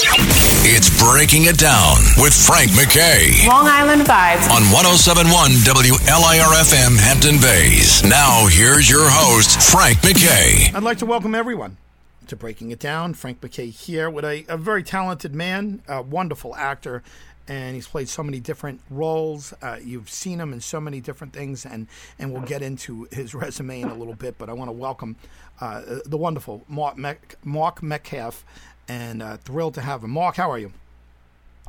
It's Breaking It Down with Frank McKay Long Island vibes. on 1071 WLIRFM Hampton Bays. Now, here's your host, Frank McKay. I'd like to welcome everyone to Breaking It Down. Frank McKay here with a, a very talented man, a wonderful actor, and he's played so many different roles. Uh, you've seen him in so many different things, and, and we'll get into his resume in a little bit. But I want to welcome uh, the wonderful Mark, Mec- Mark Metcalf, and uh, thrilled to have him. Mark, how are you?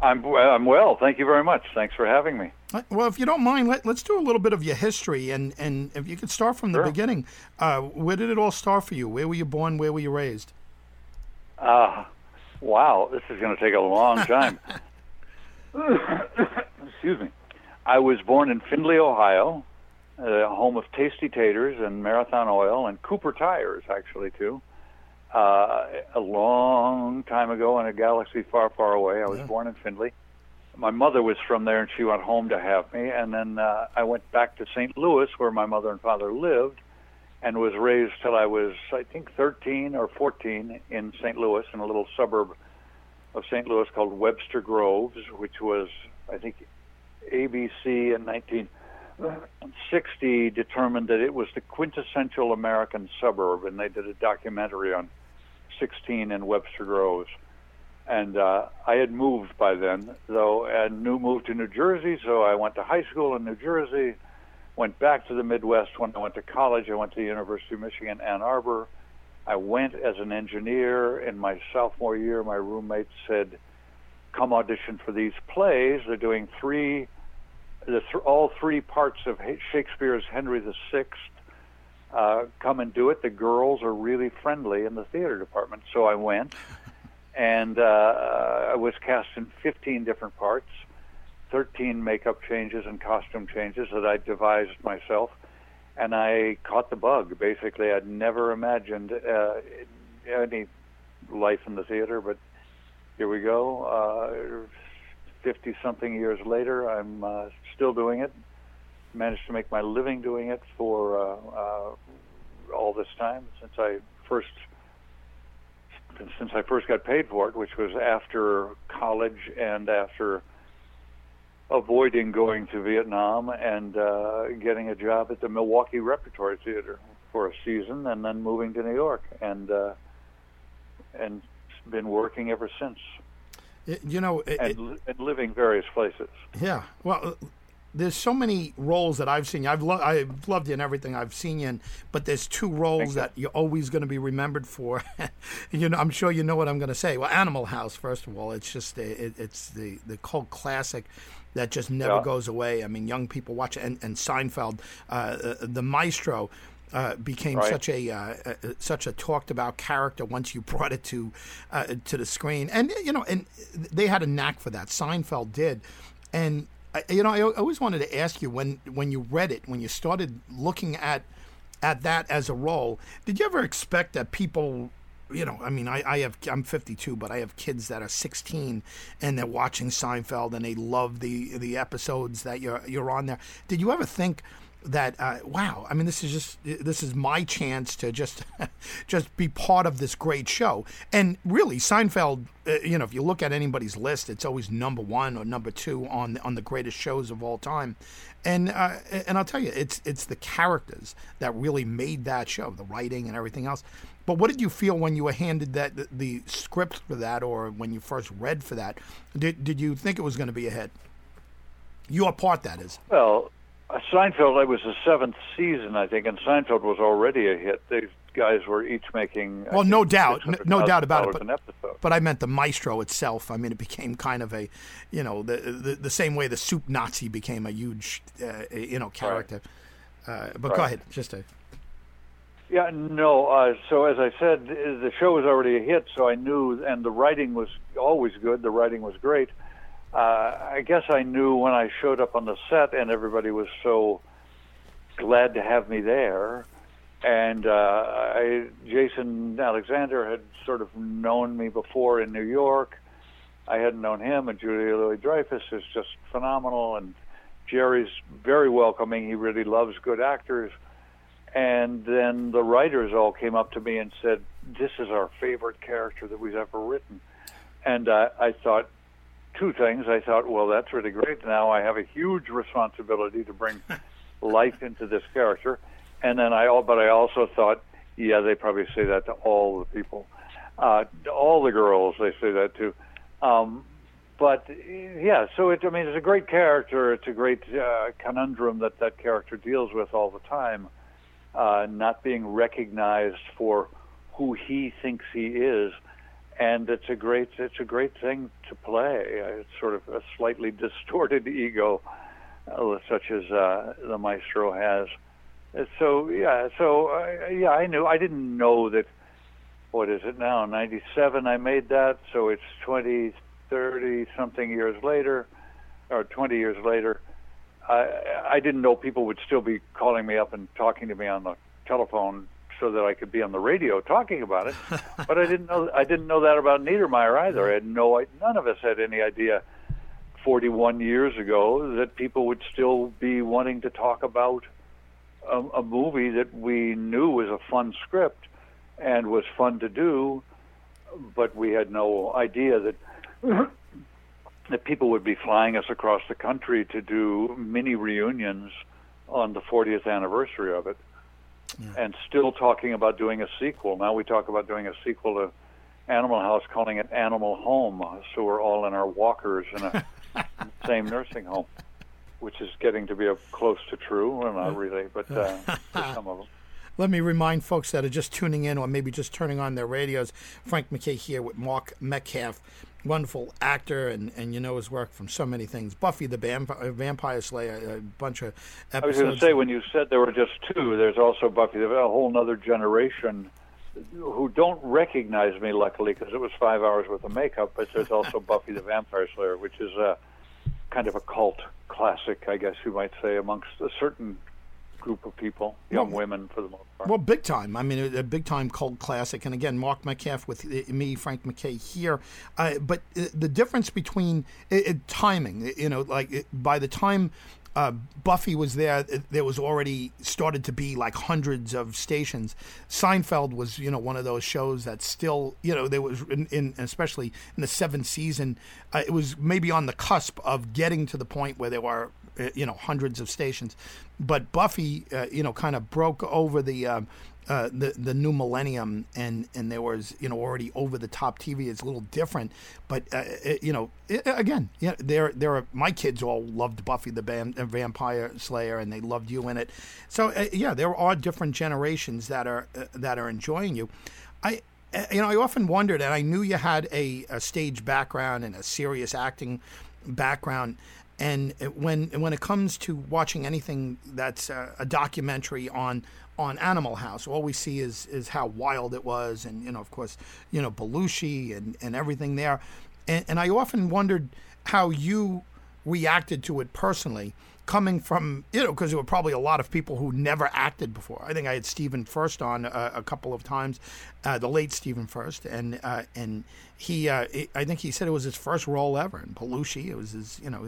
I'm I'm well. Thank you very much. Thanks for having me. Uh, Well, if you don't mind, let, let's do a little bit of your history, and, and if you could start from the Sure. beginning. Uh, where did it all start for you? Where were you born? Where were you raised? Uh, wow, this is going to take a long time. Excuse me. I was born in Findlay, Ohio, uh, home of Tasty Taters and Marathon Oil and Cooper Tires, actually too. Uh, a long time ago in a galaxy far, far away. I was born in Findlay. My mother was from there, and she went home to have me. And then uh, I went back to St. Louis, where my mother and father lived, and was raised till I was, I think, 13 or 14 in St. Louis, in a little suburb of St. Louis called Webster Groves, which was, I think, ABC in 1960 determined that it was the quintessential American suburb, and they did a documentary on 16 in Webster Groves. And uh, I had moved by then, though, and new moved to New Jersey, so I went to high school in New Jersey, went back to the Midwest when I went to college. I went to the University of Michigan, Ann Arbor. I went as an engineer. In my sophomore year, my roommate said, "Come audition for these plays. They're doing three, the th- all three parts of Ha- Shakespeare's Henry VI. Uh, come and do it. The girls are really friendly in the theater department." So I went, and uh, I was cast in 15 different parts. 13 makeup changes and costume changes that I devised myself and I caught the bug. Basically, I'd never imagined uh, any life in the theater, but here we go. Fifty something years later, I'm uh, still doing it. Managed to make my living doing it for uh, uh, all this time since I first since I first got paid for it, which was after college and after avoiding going to Vietnam and uh, getting a job at the Milwaukee Repertory Theater for a season, and then moving to New York, and uh, and been working ever since, It- you know, it- and, it- and living various places. Yeah. Well, there's so many roles that I've seen. I've lo- I've loved you in everything I've seen you in, but there's two roles that you're always going to be remembered for. you know, I'm sure you know what I'm going to say. Well, Animal House, first of all, it's just a, it, it's the the cult classic that just never Yeah. goes away. I mean, young people watch it, and, and Seinfeld, uh, uh, the Maestro. Uh, became Right. such a uh, uh, such a talked about character once you brought it to uh, to the screen, and you know, and they had a knack for that. Seinfeld did, and I, you know, I always wanted to ask you when when you read it, when you started looking at at that as a role, did you ever expect that people, you know, I mean, I, I have I'm 52, but I have kids that are 16 and they're watching Seinfeld and they love the the episodes that you're you're on there. Did you ever think? That uh, wow i mean this is just this is my chance to just just be part of this great show. And really seinfeld uh, you know if you look at anybody's list it's always number one or number two on on the greatest shows of all time. And uh, and i'll tell you it's it's the characters that really made that show the writing and everything else. But what did you feel when you were handed that the, the script for that or when you first read for that? Did, did you think it was going to be a hit? Your part that is. Well, Seinfeld, it was the seventh season, I think, and Seinfeld was already a hit. These guys were each making. Well, no doubt, no, no doubt about it. But, but I meant the maestro itself. I mean, it became kind of a, you know, the the, the same way the soup Nazi became a huge, uh, you know, character. Uh, but go ahead, just a. Yeah, no. Uh, so as I said, the show was already a hit, so I knew, and the writing was always good. The writing was great. Uh, I guess I knew when I showed up on the set, and everybody was so glad to have me there. And uh, I, Jason Alexander had sort of known me before in New York. I hadn't known him, and Julia Louis Dreyfus is just phenomenal, and Jerry's very welcoming. He really loves good actors. And then the writers all came up to me and said, "This is our favorite character that we've ever written." And uh, I thought two things. I thought, well, that's really great. Now I have a huge responsibility to bring life into this character. And then I, all, but I also thought, yeah, they probably say that to all the people, uh, all the girls. They say that too. Um, but yeah, so it, I mean, it's a great character. It's a great uh, conundrum that that character deals with all the time, uh, not being recognized for who he thinks he is, and it's a great it's a great thing to play. It's sort of a slightly distorted ego, uh, such as uh, the maestro has. So yeah, so uh, yeah, I knew I didn't know that. What is it now? Ninety-seven. I made that, so it's twenty, thirty something years later, or twenty years later. I I didn't know people would still be calling me up and talking to me on the telephone so that I could be on the radio talking about it. but I didn't know I didn't know that about Niedermeyer either. I had no none of us had any idea 41 years ago that people would still be wanting to talk about a, a movie that we knew was a fun script and was fun to do, but we had no idea that that people would be flying us across the country to do mini reunions on the 40th anniversary of it yeah. and still talking about doing a sequel. Now we talk about doing a sequel to Animal House, calling it Animal Home. So we're all in our walkers in a same nursing home, which is getting to be a close to true. Well, not really, but uh, some of them. Let me remind folks that are just tuning in or maybe just turning on their radios. Frank McKay here with Mark Metcalf wonderful actor, and, and you know his work from so many things. Buffy the Vampire, Vampire Slayer, a bunch of episodes. I was going to say when you said there were just two, there's also Buffy, a whole other generation who don't recognize me, luckily, because it was five hours worth of makeup. But there's also Buffy the Vampire Slayer, which is a kind of a cult classic, I guess you might say, amongst a certain group of people, young well, women for the most part. Well, big time. I mean, a, a big time cult classic. And again, Mark Metcalf with uh, me, Frank McKay here. Uh, but uh, the difference between uh, timing, you know, like by the time uh, Buffy was there, there was already started to be like hundreds of stations. Seinfeld was, you know, one of those shows that still, you know, there was in, in especially in the seventh season, uh, it was maybe on the cusp of getting to the point where there were you know hundreds of stations. But Buffy, uh, you know, kind of broke over the. Um, uh, the the new millennium and and there was you know already over the top TV it's a little different, but uh, it, you know it, again yeah there there are my kids all loved Buffy the Bam, uh, Vampire Slayer and they loved you in it, so uh, yeah there are different generations that are uh, that are enjoying you. I you know I often wondered and I knew you had a, a stage background and a serious acting background. And when when it comes to watching anything that's a, a documentary on on Animal House, all we see is is how wild it was, and you know, of course, you know, Belushi and and everything there. And, and I often wondered how you reacted to it personally coming from you know because there were probably a lot of people who never acted before. I think I had Stephen Furst on a, a couple of times, uh, the late Stephen Furst, and uh, and he, uh, I think he said it was his first role ever in Belushi. It was his you know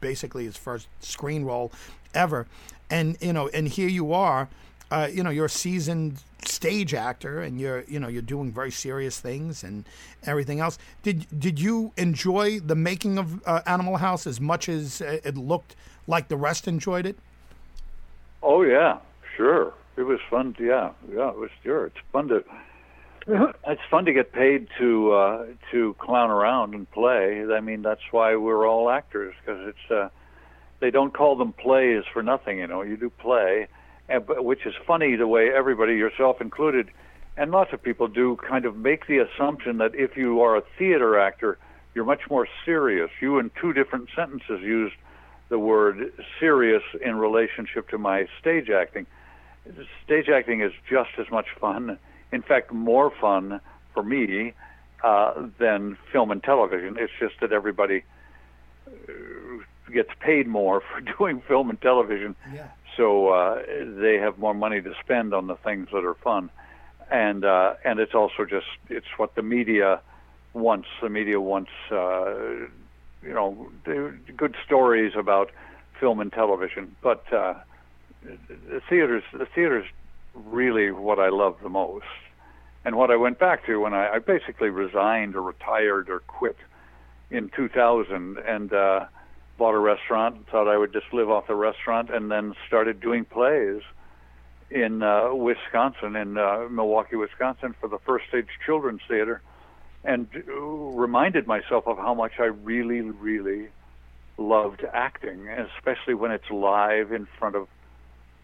basically his first screen role ever, and you know and here you are. Uh, you know, you're a seasoned stage actor, and you're, you know, you're doing very serious things and everything else. Did did you enjoy the making of uh, Animal House as much as it looked like the rest enjoyed it? Oh yeah, sure. It was fun. To, yeah, yeah, it was sure. It's fun to. It's fun to get paid to uh, to clown around and play. I mean, that's why we're all actors because it's. Uh, they don't call them plays for nothing. You know, you do play, and, which is funny the way everybody, yourself included, and lots of people do, kind of make the assumption that if you are a theater actor, you're much more serious. You, in two different sentences, used the word serious in relationship to my stage acting. stage acting is just as much fun. In fact, more fun for me uh, than film and television. It's just that everybody uh, gets paid more for doing film and television, Yeah. so uh, they have more money to spend on the things that are fun, and uh, and it's also just it's what the media wants. The media wants uh, you know good stories about film and television, but uh, the theaters the theaters really what I love the most, and what I went back to when I, I basically resigned or retired or quit in 2000 and uh, bought a restaurant. Thought I would just live off the restaurant, and then started doing plays in uh, Wisconsin, in uh, Milwaukee, Wisconsin, for the First Stage Children's Theater, and reminded myself of how much I really, really loved acting, especially when it's live in front of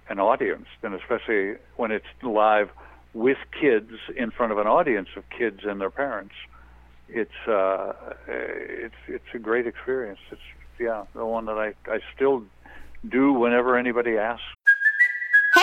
an audience, and especially when it's live with kids in front of an audience of kids and their parents. It's uh, it's it's a great experience. It's yeah, the one that I I still do whenever anybody asks.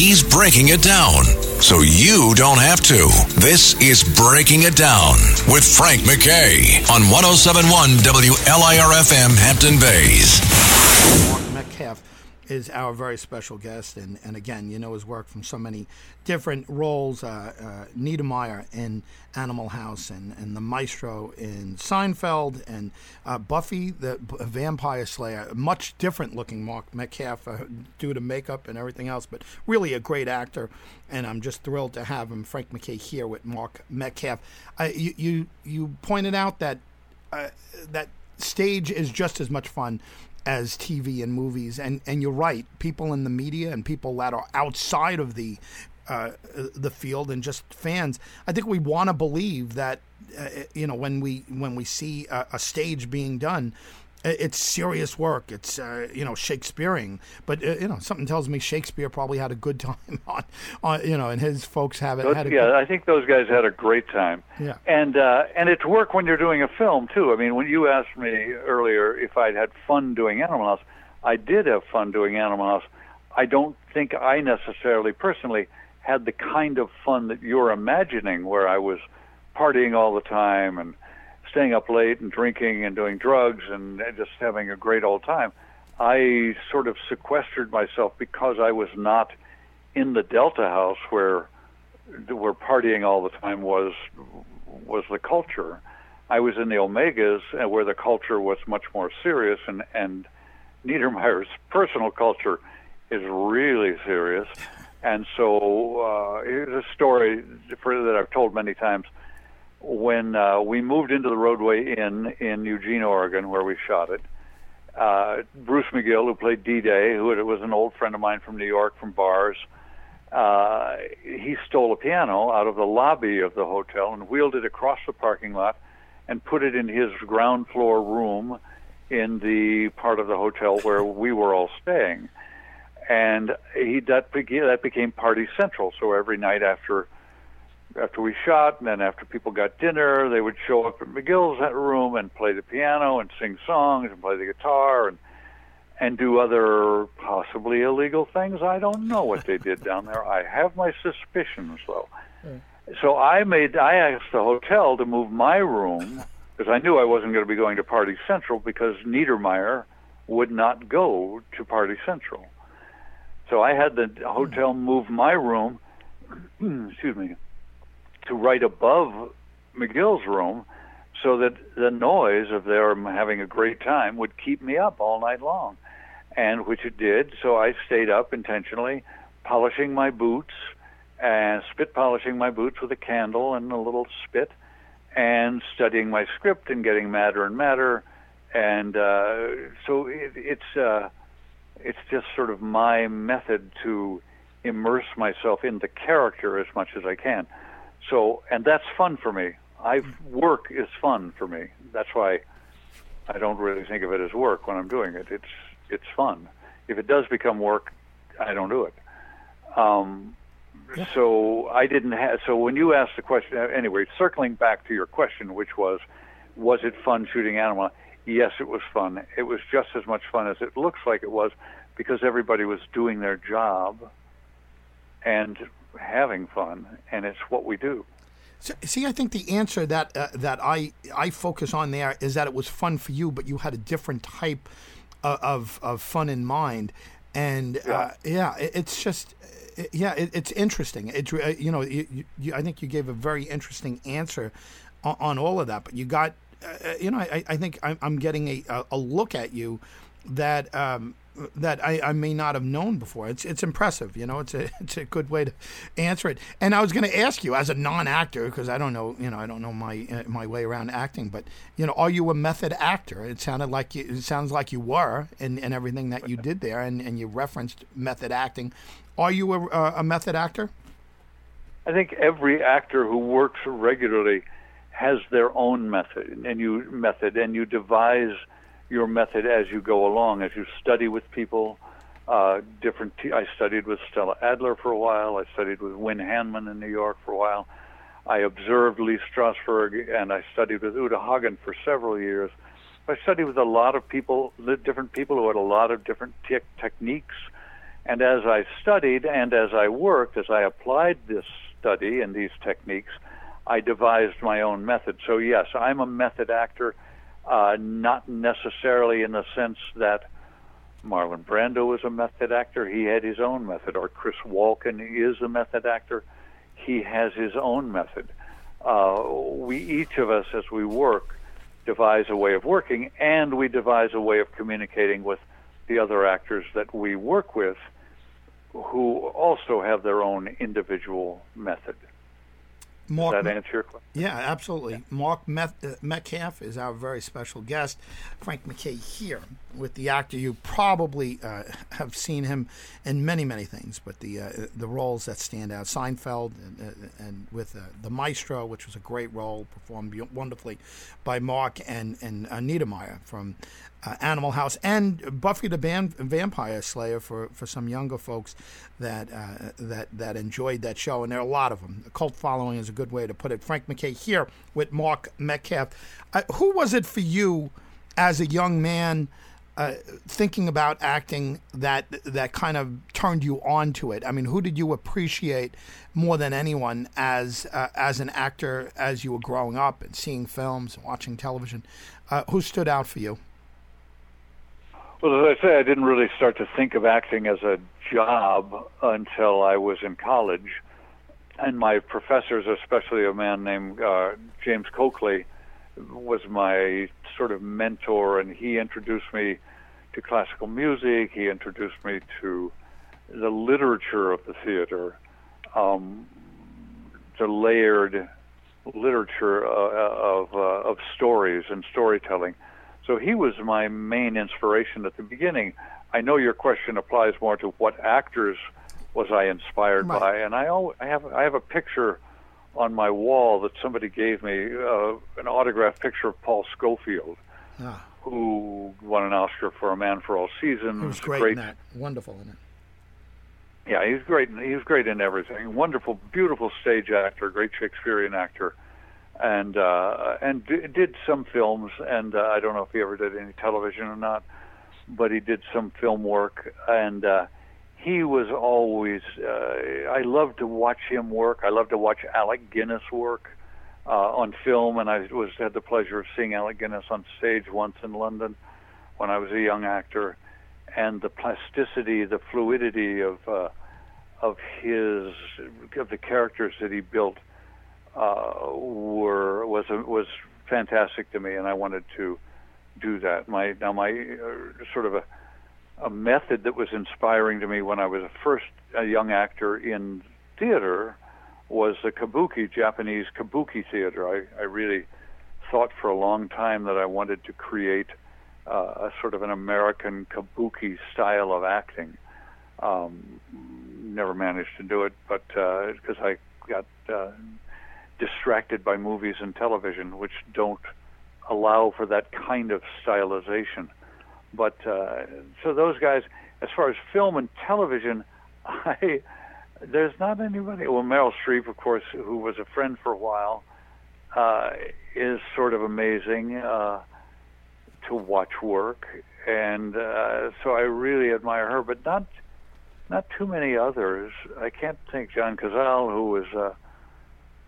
He's breaking it down so you don't have to. This is Breaking It Down with Frank McKay on 1071 WLIRFM Hampton Bays. Is our very special guest, and, and again, you know his work from so many different roles. Uh, uh, Niedermeyer in Animal House, and, and the Maestro in Seinfeld, and uh, Buffy the B- Vampire Slayer. Much different looking Mark Metcalf uh, due to makeup and everything else, but really a great actor, and I'm just thrilled to have him, Frank McKay, here with Mark Metcalf. You, you you pointed out that uh, that stage is just as much fun as TV and movies. And and you're right, people in the media and people that are outside of the uh, the field and just fans. I think we want to believe that uh, you know when we when we see a, a stage being done. It's serious work. It's uh, you know Shakespearean, but uh, you know something tells me Shakespeare probably had a good time on, on you know, and his folks have it. Those- Had a yeah, I think those guys had a great time. Yeah. And uh, and it's work when you're doing a film too. I mean, when you asked me earlier if I'd had fun doing Animal House, I did have fun doing Animal House. I don't think I necessarily personally had the kind of fun that you're imagining, where I was partying all the time and staying up late and drinking and doing drugs and just having a great old time. I sort of sequestered myself because I was not in the Delta House where where partying all the time was was the culture. I was in the Omegas uh, where the culture was much more serious, and and Niedermeyer's personal culture is really serious. And so uh, here's a story for, that I've told many times. When uh, we moved into the Roadway Inn in Eugene, Oregon, where we shot it, uh, Bruce McGill, who played D-Day, who was an old friend of mine from New York from bars, uh, he stole a piano out of the lobby of the hotel and wheeled it across the parking lot and put it in his ground floor room in the part of the hotel where we were all staying. And he that that became party central. So every night after after we shot, and then after people got dinner, they would show up at McGill's room and play the piano and sing songs and play the guitar and and do other possibly illegal things. I don't know what they did down there. I have my suspicions though. Hmm. So I made I asked the hotel to move my room because I knew I wasn't going to be going to Party Central because Niedermeyer would not go to Party Central. So I had the hotel hmm. move my room, excuse me, to right above McGill's room so that the noise of them having a great time would keep me up all night long. And which it did. So I stayed up intentionally, polishing my boots and spit polishing my boots with a candle and a little spit and studying my script and getting madder and madder. And uh, so it, it's uh, it's just sort of my method to immerse myself in the character as much as I can. So, and that's fun for me. I work is fun for me. That's why I don't really think of it as work when I'm doing it. It's it's fun. If it does become work, I don't do it. Um, So I didn't have. So when you asked the question, uh, anyway, circling back to your question, which was, was it fun shooting animal? Yes, it was fun. It was just as much fun as it looks like it was, because everybody was doing their job and having fun, and it's what we do. So, see, I think the answer that uh, that I I focus on there is that it was fun for you, but you had a different type of of, of fun in mind, and yeah, uh, yeah it, it's just. uh, Yeah, it, it's interesting. It's uh, you know, you, you, I think you gave a very interesting answer on, on all of that. But you got, uh, you know, I, I think I'm, I'm getting a, a, a look at you that um, that I, I may not have known before. It's it's impressive, you know. It's a it's a good way to answer it. And I was going to ask you, as a non-actor, because I don't know, you know, I don't know my uh, my way around acting, but you know, are you a method actor? It sounded like you, it sounds like you were in, in everything that you did there, and, and you referenced method acting. Are you a, a method actor? I think every actor who works regularly has their own method, and you method, and you devise your method as you go along, as you study with people. Uh, different. I studied with Stella Adler for a while. I studied with Wynn Handman in New York for a while. I observed Lee Strasberg, and I studied with Uta Hagen for several years. I studied with a lot of people, different people who had a lot of different te- techniques. And as I studied and as I worked, as I applied this study and these techniques, I devised my own method. So yes, I'm a method actor, uh, not necessarily in the sense that Marlon Brando was a method actor. He had his own method, or Chris Walken is a method actor. He has his own method. Uh, we each of us, as we work, devise a way of working, and we devise a way of communicating with the other actors that we work with, who also have their own individual method. Mark, Does that answer your question? Yeah, absolutely. Mark Meth- uh, Metcalf is our very special guest. Frank McKay here with the actor. You probably uh, have seen him in many, many things, but the uh, the roles that stand out: Seinfeld and, uh, and with uh, the Maestro, which was a great role, performed wonderfully by Mark and and uh, Niedermeyer from uh, Animal House, and Buffy the Vampire Slayer for, for some younger folks that uh, that that enjoyed that show, and there are a lot of them. A cult following is a good way to put it. Frank McKay here with Mark Metcalf. Uh, who was it for you as a young man? Uh, thinking about acting that that kind of turned you on to it. I mean, who did you appreciate more than anyone as uh, as an actor as you were growing up and seeing films and watching television? Uh, who stood out for you? Well, as I say, I didn't really start to think of acting as a job until I was in college. And my professors, especially a man named uh, James Coakley, was my sort of mentor, and he introduced me to classical music. He introduced me to the literature of the theater, um, the layered literature uh, of uh, of stories and storytelling. So he was my main inspiration at the beginning. I know your question applies more to what actors was I inspired Right. by, and I al- I have I have a picture on my wall that somebody gave me, uh, an autographed picture of Paul Scofield, Ah, who won an Oscar for A Man for All Seasons. he was a great, in that. Wonderful in it. yeah, he's great. He was great in everything. Wonderful, beautiful stage actor, great Shakespearean actor, and uh, and d- did some films. And uh, I don't know if he ever did any television or not, but he did some film work. And uh, he was always. Uh, I loved to watch him work. I loved to watch Alec Guinness work uh, on film, and I was had the pleasure of seeing Alec Guinness on stage once in London when I was a young actor and the plasticity, the fluidity of uh, of his of the characters that he built uh, were was was fantastic to me, and I wanted to do that. My now my uh, sort of a a method that was inspiring to me when I was a first a young actor in theater was the kabuki, Japanese kabuki theater. I, I really thought for a long time that I wanted to create uh, a sort of an American kabuki style of acting. Um, never managed to do it, but because I got uh, distracted by movies and television, which don't allow for that kind of stylization. But uh, so those guys, as far as film and television, I there's not anybody. Well, Meryl Streep, of course, who was a friend for a while, uh, is sort of amazing uh, to watch work, and uh, so I really admire her. But not not too many others. I can't think John Cazale, who was.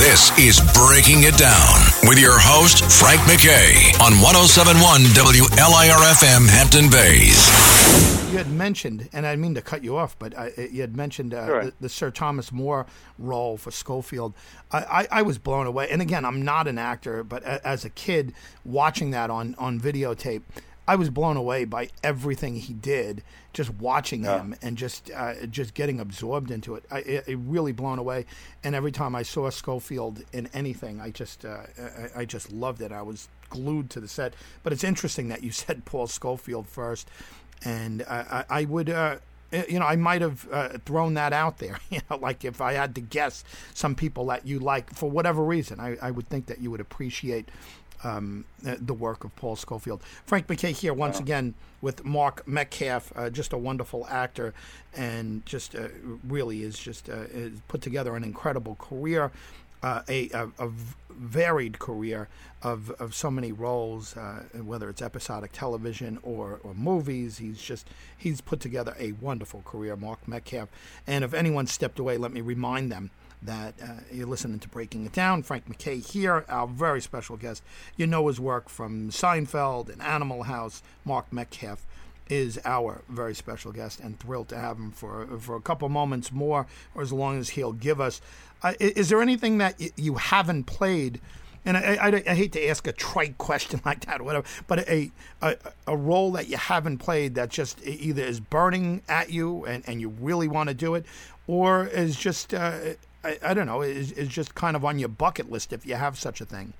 This is Breaking It Down with your host, Frank McKay, on 1071 WLIRFM Hampton Bays. You had mentioned, and I mean to cut you off, but I, you had mentioned uh, Sure. the, the Sir Thomas More role for Scofield. I, I, I was blown away. And again, I'm not an actor, but a, as a kid watching that on, on videotape, I was blown away by everything he did. Just watching him and just uh, just getting absorbed into it, I, it, it really blown away. And every time I saw Scofield in anything, I just uh, I, I just loved it. I was glued to the set. But it's interesting that you said Paul Scofield first, and I, I, I would. Uh, you know, I might have uh, thrown that out there. You know, like if I had to guess some people that you like for whatever reason, I, I would think that you would appreciate um, the work of Paul Scofield. Frank McKay here once again with Mark Metcalf, uh, just a wonderful actor, and just uh, really is just uh, is put together an incredible career. Uh, a, a, a varied career of, of so many roles, uh, whether it's episodic television or, or movies. He's just he's put together a wonderful career, Mark Metcalf. And if anyone stepped away, let me remind them that uh, you're listening to Breaking It Down. Frank McKay here, our very special guest. You know his work from Seinfeld and Animal House. Mark Metcalf is our very special guest, and thrilled to have him for for a couple moments more, or as long as he'll give us. Uh, is there anything that y- you haven't played? And I, I, I hate to ask a trite question like that or whatever, but a, a a role that you haven't played that just either is burning at you and, and you really want to do it, or is just uh, I, I don't know is, is just kind of on your bucket list if you have such a thing.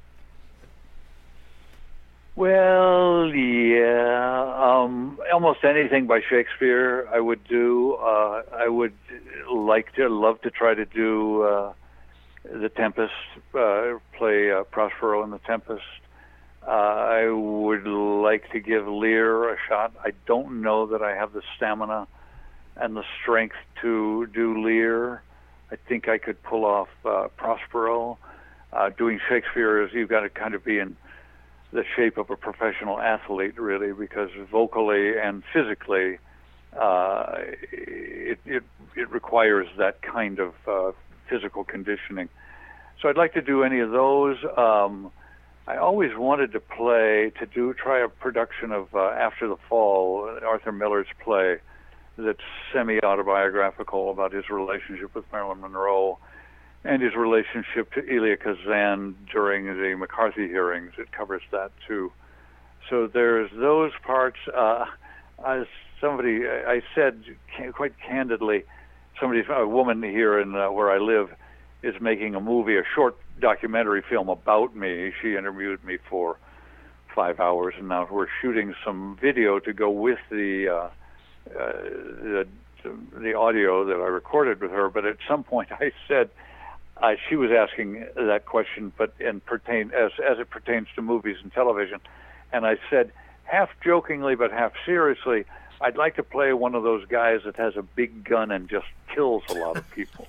Well, yeah, um, almost anything by Shakespeare I would do. Uh, I would like to, love to try to do uh, The Tempest, uh, play uh, Prospero in The Tempest. Uh, I would like to give Lear a shot. I don't know that I have the stamina and the strength to do Lear. I think I could pull off uh, Prospero. Uh, doing Shakespeare is you've got to kind of be in the shape of a professional athlete, really, because vocally and physically, uh, it, it it requires that kind of uh, physical conditioning. So I'd like to do any of those. Um, I always wanted to play to do try a production of uh, After the Fall, Arthur Miller's play, that's semi-autobiographical about his relationship with Marilyn Monroe and his relationship to Elia Kazan during the McCarthy hearings. It covers that too. So there's those parts. Uh, as somebody, I said quite candidly, somebody, a woman here in uh, where I live, is making a movie, a short documentary film about me. She interviewed me for five hours, and now we're shooting some video to go with the uh, the the audio that I recorded with her. But at some point, I said uh, she was asking that question, but and pertain as as it pertains to movies and television, and I said half jokingly but half seriously, I'd like to play one of those guys that has a big gun and just kills a lot of people.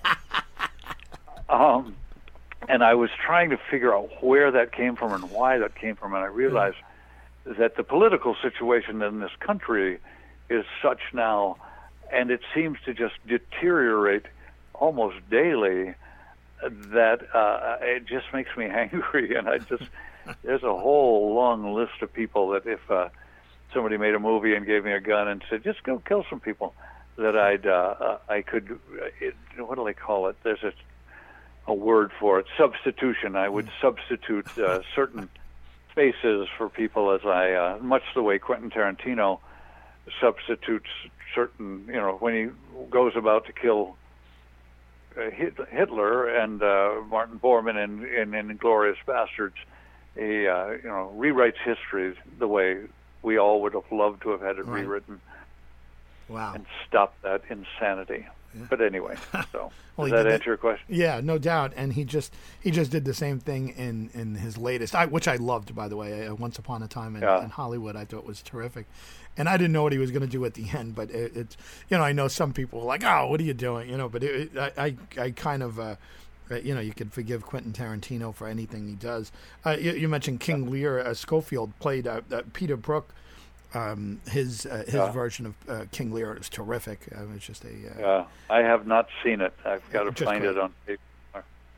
um, and I was trying to figure out where that came from and why that came from, and I realized that the political situation in this country is such now, and it seems to just deteriorate almost daily that uh, it just makes me angry, and I just there's a whole long list of people that if uh, somebody made a movie and gave me a gun and said just go kill some people, that I'd uh, uh, I could uh, it, what do they call it? There's a a word for it substitution. I would substitute uh, certain spaces for people as I uh, much the way Quentin Tarantino substitutes certain you know when he goes about to kill uh, Hitler and uh, Martin Bormann in, in, in Glorious Bastards, he uh, you know rewrites history the way we all would have loved to have had it Right. rewritten Wow. and stop that insanity. But anyway, so Well, does that answer your question? Yeah, no doubt. And he just he just did the same thing in in his latest, I, which I loved, by the way. Uh, Once upon a time in, Yeah. in Hollywood, I thought was terrific. And I didn't know what he was going to do at the end, but it, it's you know I know some people were like, oh, what are you doing? You know, but it, it, I, I I kind of. Uh, uh, you know, you could forgive Quentin Tarantino for anything he does. Uh, you, you mentioned King Lear. Uh, Scofield played uh, uh, Peter Brook. Um, his uh, his Yeah. version of uh, King Lear is terrific. Uh, it's just a uh, Yeah, I have not seen it. I've got to find great. it on paper.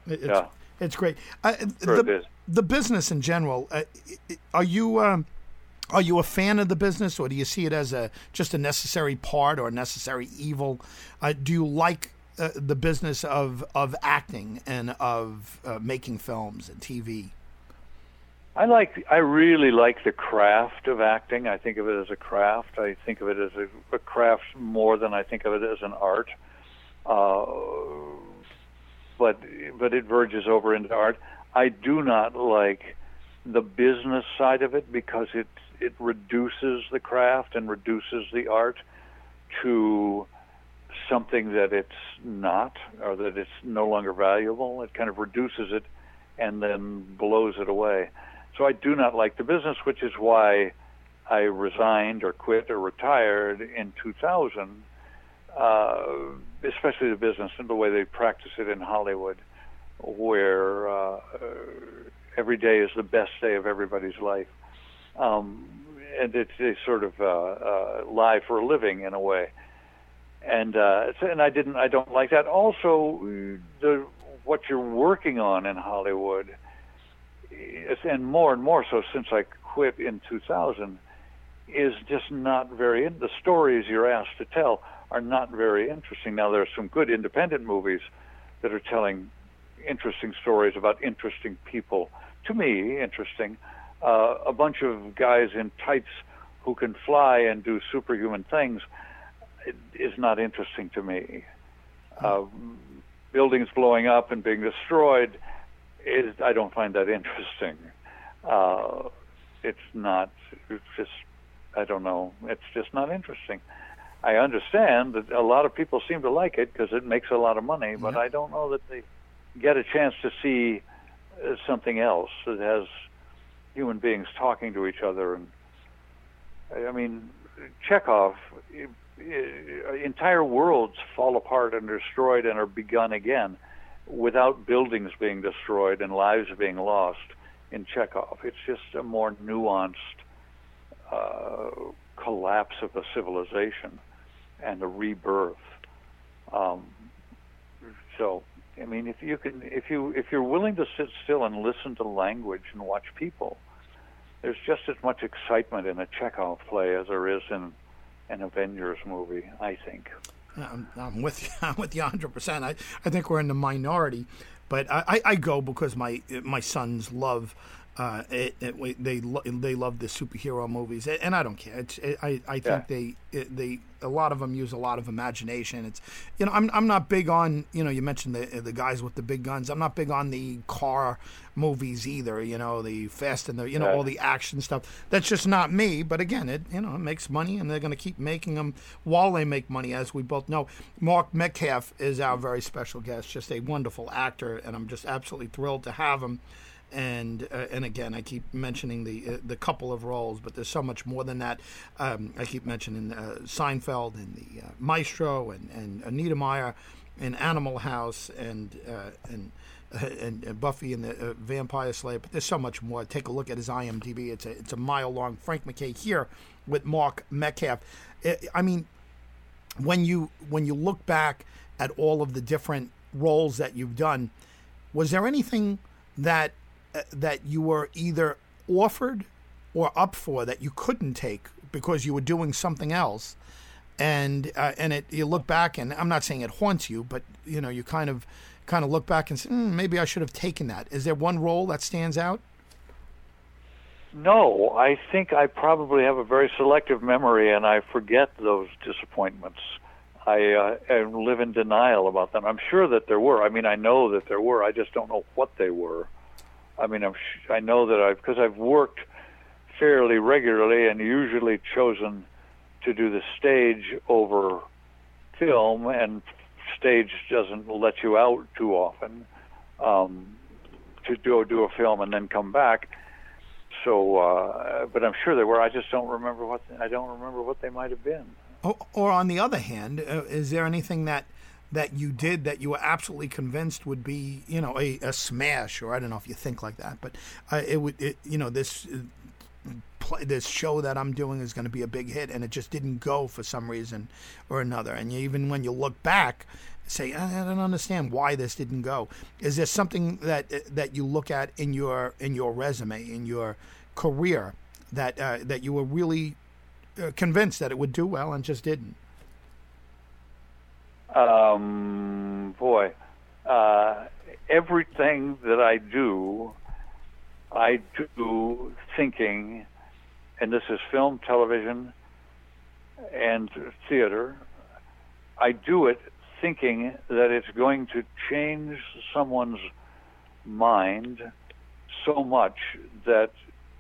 It's, Yeah. it's great. Uh, Sure the, it the business in general. Uh, are you um, are you a fan of the business, or do you see it as a just a necessary part or a necessary evil? Uh, do you like uh, the business of of acting and of uh, making films and TV? I like. I really like the craft of acting. I think of it as a craft. I think of it as a, a craft more than I think of it as an art. Uh, but but it verges over into art. I do not like the business side of it because it it reduces the craft and reduces the art to something that it's not or that it's no longer valuable. It kind of reduces it and then blows it away. So I do not like the business, which is why I resigned or quit or retired in 2000, uh, especially the business and the way they practice it in Hollywood, where uh, every day is the best day of everybody's life. Um, and it's they sort of uh, uh, lie for a living in a way and uh, and I didn't I don't like that. Also, the what you're working on in Hollywood, and more and more so since I quit in 2000, is just not very. In, the stories you're asked to tell are not very interesting. Now there are some good independent movies that are telling interesting stories about interesting people. To me, interesting. Uh, a bunch of guys in tights who can fly and do superhuman things is not interesting to me. Uh, buildings blowing up and being destroyed is I don't find that interesting. Uh, it's not. It's just I don't know. It's just not interesting. I understand that a lot of people seem to like it because it makes a lot of money, but I don't know that they get a chance to see uh, something else that has human beings talking to each other. And I mean, Chekhov, entire worlds fall apart and are destroyed and are begun again without buildings being destroyed and lives being lost in Chekhov. It's just a more nuanced uh, collapse of a civilization and a rebirth. Um, so, I mean, if you can, if you if you're willing to sit still and listen to language and watch people, there's just as much excitement in a Chekhov play as there is in an Avengers movie. I think. I'm, I'm with you. I'm with you 100. percent I I think we're in the minority, but I, I, I go because my my sons love. Uh, it, it, they lo- they love the superhero movies, and I don't care. It's, it, I I think Yeah. they they a lot of them use a lot of imagination. It's you know I'm I'm not big on you know you mentioned the the guys with the big guns. I'm not big on the car movies either. You know the Fast and the you know Yeah. all the action stuff. That's just not me. But again, it you know it makes money, and they're going to keep making them while they make money, as we both know. Mark Metcalf is our very special guest, just a wonderful actor, and I'm just absolutely thrilled to have him. And uh, and again, I keep mentioning the uh, the couple of roles, but there's so much more than that. Um, I keep mentioning uh, Seinfeld and the uh, Maestro and and Niedermeyer and Animal House and uh, and and, and Buffy and the uh, Vampire Slayer. But there's so much more. Take a look at his IMDb. It's a it's a mile long. Frank McKay here with Mark Metcalf. I I mean, when you when you look back at all of the different roles that you've done, Was there anything that uh, that you were either offered or up for that you couldn't take because you were doing something else? And uh, and it you look back and I'm not saying it haunts you, but you know you kind of kind of look back and say mm, maybe I should have taken that. Is there one role that stands out? No, I think I probably have a very selective memory, and I forget those disappointments. I, uh, I live in denial about them. I'm sure that there were. I mean, I know that there were. I just don't know what they were. I mean, I'm I know that I've because I've worked fairly regularly and usually chosen to do the stage over film, and stage doesn't let you out too often um, to do do a film and then come back. So, uh, but I'm sure there were. I just don't remember what I don't remember what they might have been. Or, or on the other hand, uh, is there anything that that you did that you were absolutely convinced would be, you know, a, a smash? Or I don't know if you think like that, but uh, it would, it, you know, this. Uh, play, this show that I'm doing is going to be a big hit, and it just didn't go for some reason or another. And you, even when you look back, say, I don't understand why this didn't go. Is there something that that you look at in your in your resume in your career that uh, that you were really uh, convinced that it would do well and just didn't? Um, boy, uh, everything that I do, I do thinking, and this is film, television, and theater. I do it thinking that it's going to change someone's mind so much that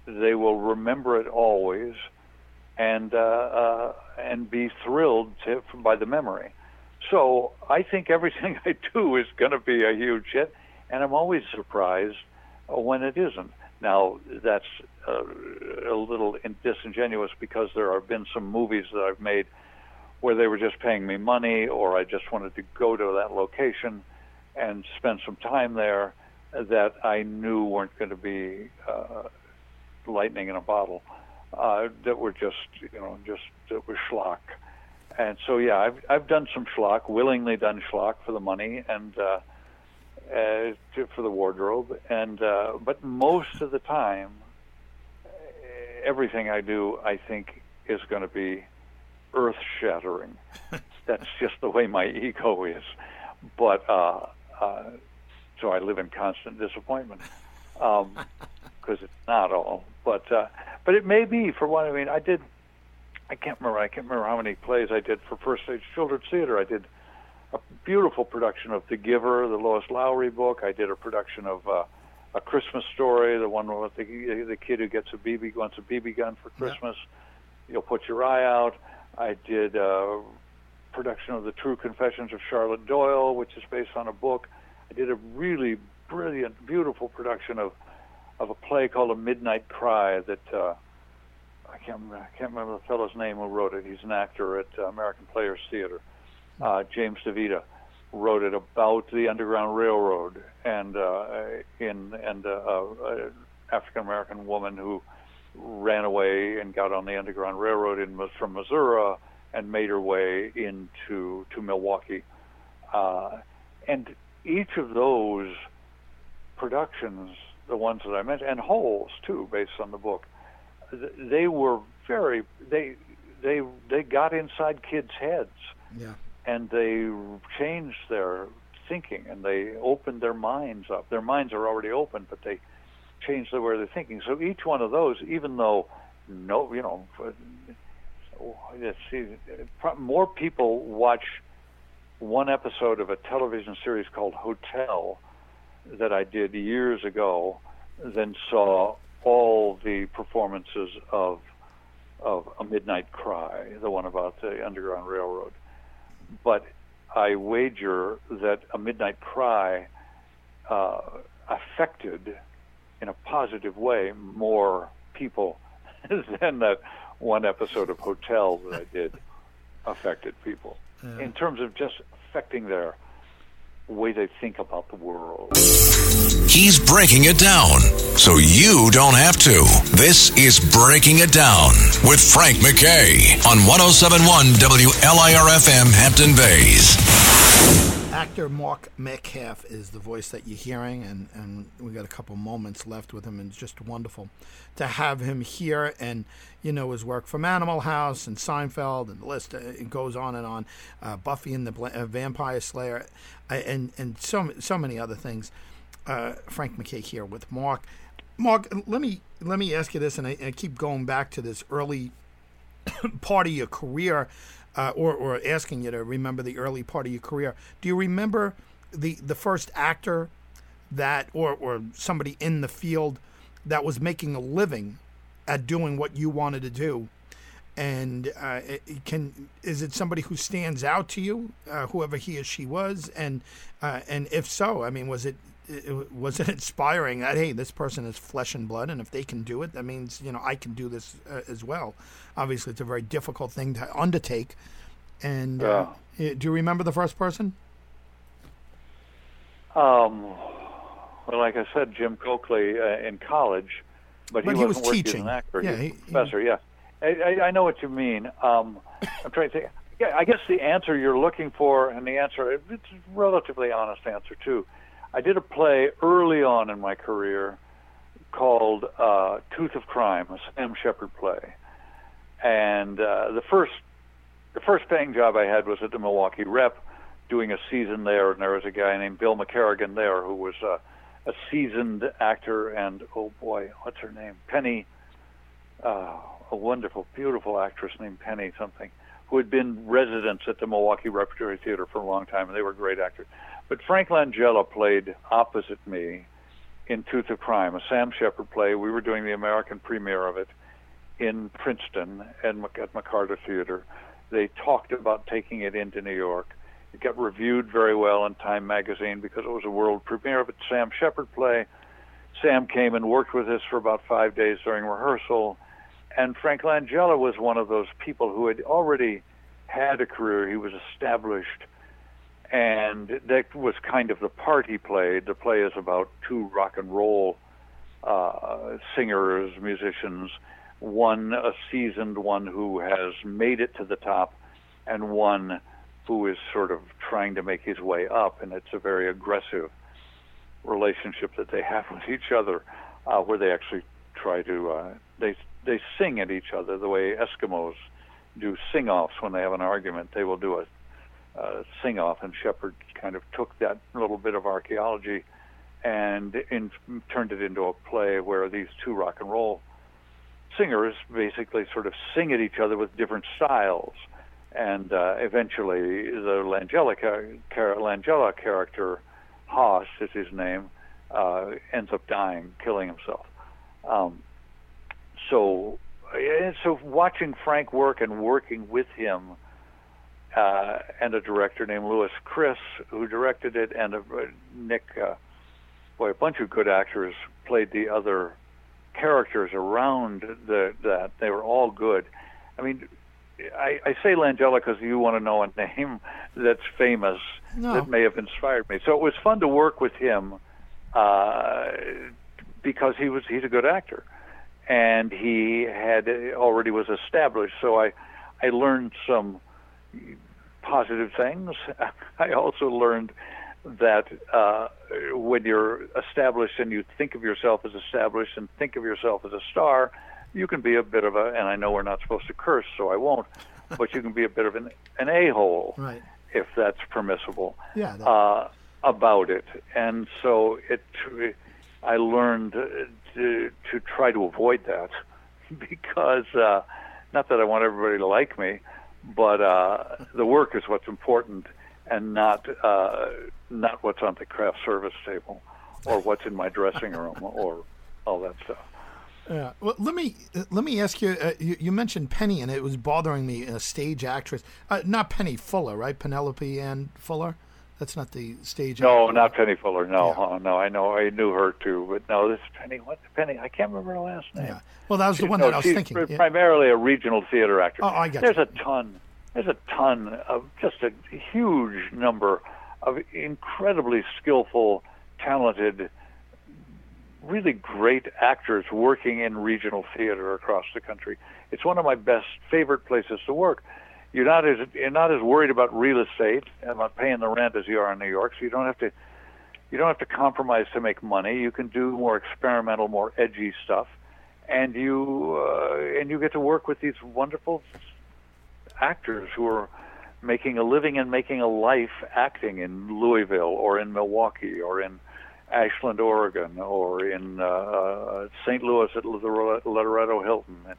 they will remember it always and uh, uh, and be thrilled to, by the memory. So I think everything I do is going to be a huge hit, and I'm always surprised when it isn't. Now that's uh, a little disingenuous because there have been some movies that I've made where they were just paying me money, or I just wanted to go to that location and spend some time there that I knew weren't going to be uh, lightning in a bottle. Uh, that were just, you know, just that were schlock. And so, yeah, I've I've done some schlock, willingly done schlock for the money and uh, uh, to, for the wardrobe, and uh, but most of the time, everything I do, I think, is going to be earth shattering. That's just the way my ego is. But uh, uh, so I live in constant disappointment because um, it's not all. But uh, but it may be for one. I mean, I did. I can't remember. I can't remember how many plays I did for First Stage Children's Theater. I did a beautiful production of The Giver, the Lois Lowry book. I did a production of uh, A Christmas Story, the one with the the kid who gets a BB wants a BB gun for Christmas. Yeah. You'll put your eye out. I did a production of The True Confessions of Charlotte Doyle, which is based on a book. I did a really brilliant, beautiful production of of a play called A Midnight Cry that uh, I can't remember, I can't remember the fellow's name who wrote it. He's an actor at uh, American Players Theater. Uh, James DeVita wrote it about the Underground Railroad and uh, in and uh, uh, African American woman who ran away and got on the Underground Railroad in from Missouri and made her way into to Milwaukee. Uh, and each of those productions, the ones that I mentioned, and Holes too, based on the book, they were very they they they got inside kids' heads. Yeah. And they changed their thinking and they opened their minds up. Their minds are already open, but they changed the way they're thinking. So each one of those, even though no, you know, let's see, more people watch one episode of a television series called Hotel that I did years ago than saw all the performances of of A Midnight Cry, the one about the Underground Railroad. But I wager that A Midnight Cry uh, affected in a positive way more people than that one episode of Hotel that I did affected people yeah. in terms of just affecting their way they think about the world. He's breaking it down so you don't have to. This is Breaking It Down with Frank McKay on 1071 WLIRFM Hampton Bays. Actor Mark Metcalf is the voice that you're hearing, and, and we got a couple moments left with him, and it's just wonderful to have him here. And you know his work from Animal House and Seinfeld, and the list uh, it goes on and on. Uh, Buffy and the Bla- uh, Vampire Slayer, uh, and and so so many other things. Uh, Frank McKay here with Mark. Mark, let me let me ask you this, and I, I keep going back to this early part of your career, uh, or or asking you to remember the early part of your career. Do you remember the the first actor that, or or somebody in the field that was making a living at doing what you wanted to do? And uh, can is it somebody who stands out to you, uh, whoever he or she was, and uh, and if so, I mean, was it it- was it inspiring that hey this person is flesh and blood and if they can do it that means you know i can do this uh, as well obviously it's a very difficult thing to undertake and uh, do you remember the first person Um, well, like I said, Jim Coakley uh, in college, but, But he he wasn't was working teaching. as an actor. Yeah, he he- professor. Yeah, I, I, I know what you mean. Um, I'm trying to think. Yeah, I guess the answer you're looking for, and the answer it's a relatively honest answer too. I did a play early on in my career called uh, Tooth of Crime, a Sam Shepard play, and uh, the first the first paying job I had was at the Milwaukee Rep, doing a season there, and there was a guy named Bill McCarrigan there who was uh, a seasoned actor, and oh boy, what's her name? Penny, uh, a wonderful, beautiful actress named Penny something, who had been residents at the Milwaukee Repertory Theater for a long time, and they were great actors. But Frank Langella played opposite me in Tooth of Crime, a Sam Shepard play. We were doing the American premiere of it in Princeton at, Mc- at McCarter Theater. They talked about taking it into New York. It got reviewed very well in Time magazine because it was a world premiere of a Sam Shepard play. Sam came and worked with us for about five days during rehearsal. And Frank Langella was one of those people who had already had a career. He was established. And that was kind of the part he played. The play is about two rock and roll uh, singers, musicians, one a seasoned one who has made it to the top, and one who is sort of trying to make his way up. And it's a very aggressive relationship that they have with each other, uh, where they actually try to uh, they they sing at each other the way Eskimos do sing-offs when they have an argument. They will do a uh, sing-off, and Shepard kind of took that little bit of archaeology and in, turned it into a play where these two rock and roll singers basically sort of sing at each other with different styles. And uh, eventually, the Langella, char- Langella character, Hoss is his name, uh, ends up dying, killing himself. Um, so, so watching Frank work and working with him, uh, and a director named Louis Criss who directed it, and a, uh, Nick, uh, boy, a bunch of good actors played the other characters around the that. They were all good. I mean, I, I say Langella because you want to know a name that's famous No. that may have inspired me. So it was fun to work with him uh, because he was he's a good actor, and he had already was established. So I I learned some positive things. I also learned that uh, when you're established and you think of yourself as established and think of yourself as a star, you can be a bit of a, and I know we're not supposed to curse, so I won't, but you can be a bit of an, an a-hole, Right. if that's permissible, Yeah, that- uh, about it. And so it, I learned uh, to, to try to avoid that because, uh, not that I want everybody to like me, but uh, the work is what's important and not uh, not what's on the craft service table or what's in my dressing room or all that stuff. Yeah. Well, let me uh, let me ask you, uh, you. You mentioned Penny, and it was bothering me. A stage actress, uh, not Penny Fuller, right? Penelope Ann Fuller. That's not the stage. No, not Penny Fuller. No, Yeah. no, I know, I knew her too, but no, this Penny. What Penny? I can't remember her last name. Yeah. Well, that was the one no, that I was thinking. pri- Yeah. primarily a regional theater actor. Oh, I get There's you. a ton. There's a ton of just a huge number of incredibly skillful, talented, really great actors working in regional theater across the country. It's one of my best favorite places to work. You're not as you're not as worried about real estate and about paying the rent as you are in New York. So you don't have to you don't have to compromise to make money. You can do more experimental, more edgy stuff, and you uh, and you get to work with these wonderful actors who are making a living and making a life acting in Louisville or in Milwaukee or in Ashland, Oregon, or in uh, uh St. Louis at the Loretto Hilton, and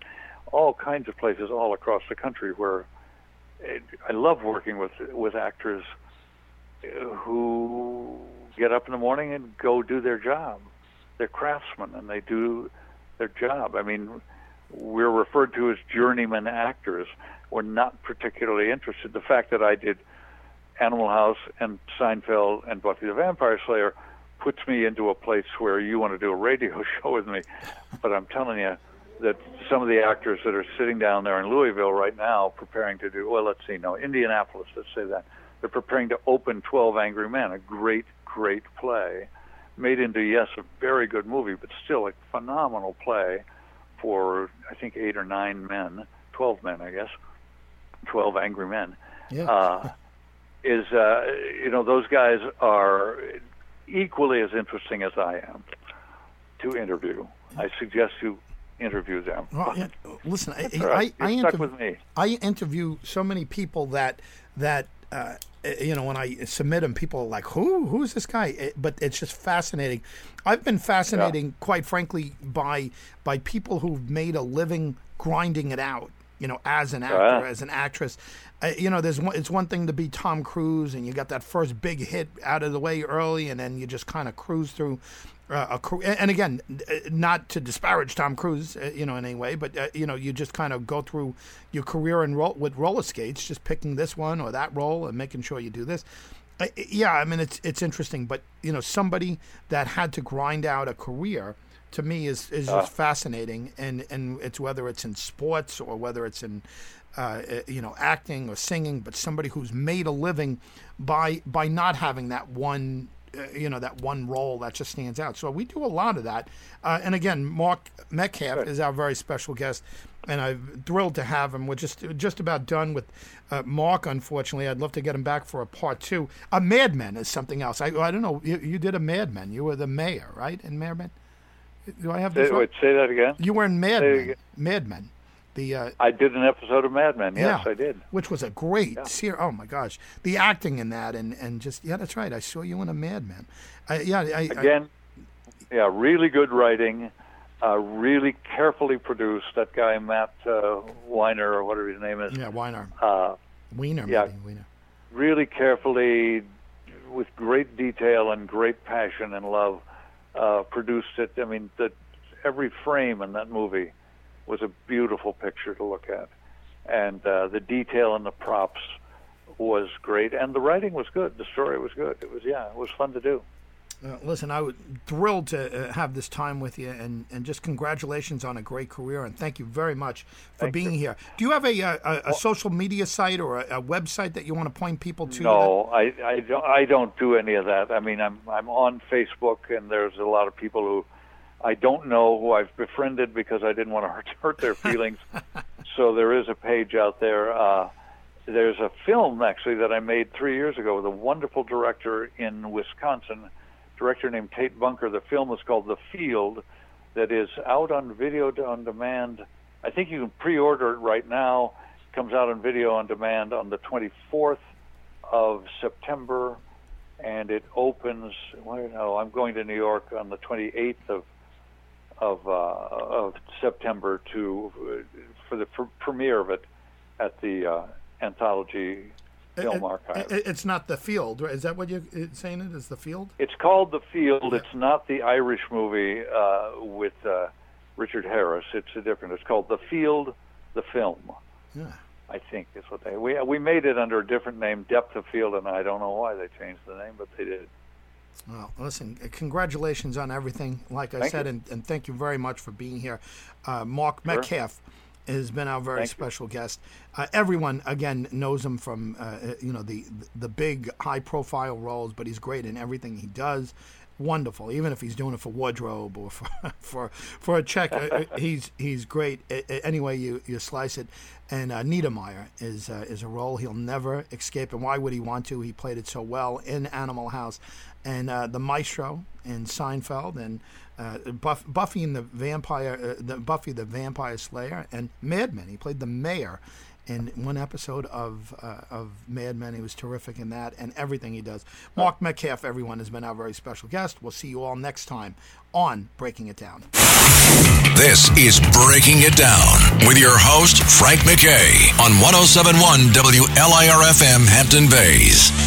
all kinds of places all across the country where I love working with with actors who get up in the morning and go do their job. They're craftsmen and they do their job. I mean, we're referred to as journeyman actors. We're not particularly interested. The fact that I did Animal House and Seinfeld and Buffy the Vampire Slayer puts me into a place where you want to do a radio show with me. But I'm telling you that some of the actors that are sitting down there in Louisville right now preparing to do, well, let's see, no, Indianapolis, let's say that. They're preparing to open 12 Angry Men, a great, great play made into, yes, a very good movie, but still a phenomenal play for, I think, eight or nine men, 12 men, I guess, 12 Angry Men. Yeah. Uh, is, uh, you know, those guys are equally as interesting as I am to interview. I suggest you interview them. Well, yeah, listen, I, right. I, I, interv-. I interview so many people that that uh, you know when I submit them, people are like, "Who? Who's this guy?" It- but it's just fascinating. I've been fascinating, quite frankly, by by people who've made a living grinding it out. You know, as an actor, as an actress. Uh, you know, there's one, it's one thing to be Tom Cruise and you got that first big hit out of the way early, and then you just kind of cruise through uh, a career. And again, uh, not to disparage Tom Cruise, uh, you know, in any way, but uh, you know, you just kind of go through your career and roll with roller skates, just picking this one or that role and making sure you do this. Uh, yeah, I mean, it's it's interesting, but you know, somebody that had to grind out a career to me is is just fascinating, and and it's whether it's in sports or whether it's in uh, uh, you know acting or singing, but somebody who's made a living by by not having that one uh, you know that one role that just stands out. So we do a lot of that. Uh, and again, Mark Metcalf is our very special guest, and I'm thrilled to have him. We're just just about done with uh, Mark. Unfortunately, I'd love to get him back for a part two. A Mad Men is something else. I I don't know. You, you did a Mad Men. You were the mayor, right? In Mad Men. Do I have this Say, wait, say that again. You were in Mad Say Men. Mad Men. The uh, I did an episode of Mad Men. Yes, yeah, I did. Which was a great series. Oh my gosh, the acting in that and and just yeah, that's right. I saw you in a Mad Men. I, yeah, I, I, Again, yeah, really good writing, uh, really carefully produced. That guy Matt uh, Weiner or whatever his name is. yeah, Weiner, Uh, Wiener, yeah. maybe Wiener. really carefully, with great detail and great passion and love, uh, produced it. I mean, that every frame in that movie was a beautiful picture to look at, and uh, the detail in the props was great, and the writing was good. The story was good. It was yeah, it was fun to do. Uh, listen, I was thrilled to uh, have this time with you, and, and just congratulations on a great career, and thank you very much for being here. Do you have a a, a, a social media site or a, a website that you want to point people to? No, I, I don't I don't do any of that. I mean, I'm I'm on Facebook, and there's a lot of people who I don't know who I've befriended because I didn't want to hurt, hurt their feelings. so there is a page out there. Uh, there's a film actually that I made three years ago with a wonderful director in Wisconsin, director named Tate Bunker. The film is called The Field, that is out on video on demand. I think you can pre-order it right now. It comes out on video on demand on the 24th of September, and it opens. Well, no, I'm going to New York on the 28th of of, uh, of September to uh, for the pr- premiere of it at the uh, Anthology Film It- Archive. it- it's not the field, right? Is that what you're saying? It is the field. It's called The Field. It's not the Irish movie uh, with uh, Richard Harris. It's a different. It's called The Field, the film. Yeah. I think is what they. We we made it under a different name, Depth of Field, and I don't know why they changed the name, but they did. Well, listen, congratulations on everything, like I Thank said, and, and thank you very much for being here. Uh, Mark Metcalf has been our very Thank you. special guest. Uh, everyone again knows him from uh, you know the the big high profile roles, but he's great in everything he does. Wonderful, even if he's doing it for wardrobe or for for, for a check, uh, he's he's great. A- a- Any way you, you slice it, and uh, Niedermeyer is uh, is a role he'll never escape. And why would he want to? He played it so well in Animal House, and uh, the Maestro in Seinfeld, and uh, Buff, Buffy and the Vampire, uh, the Buffy the Vampire Slayer, and Mad Men. He played the mayor in one episode of uh, of Mad Men. He was terrific in that, and everything he does. Mark Metcalf, everyone has been our very special guest. We'll see you all next time on Breaking It Down. This is Breaking It Down with your host, Frank McKay, on 1071 WLIRFM Hampton Bays.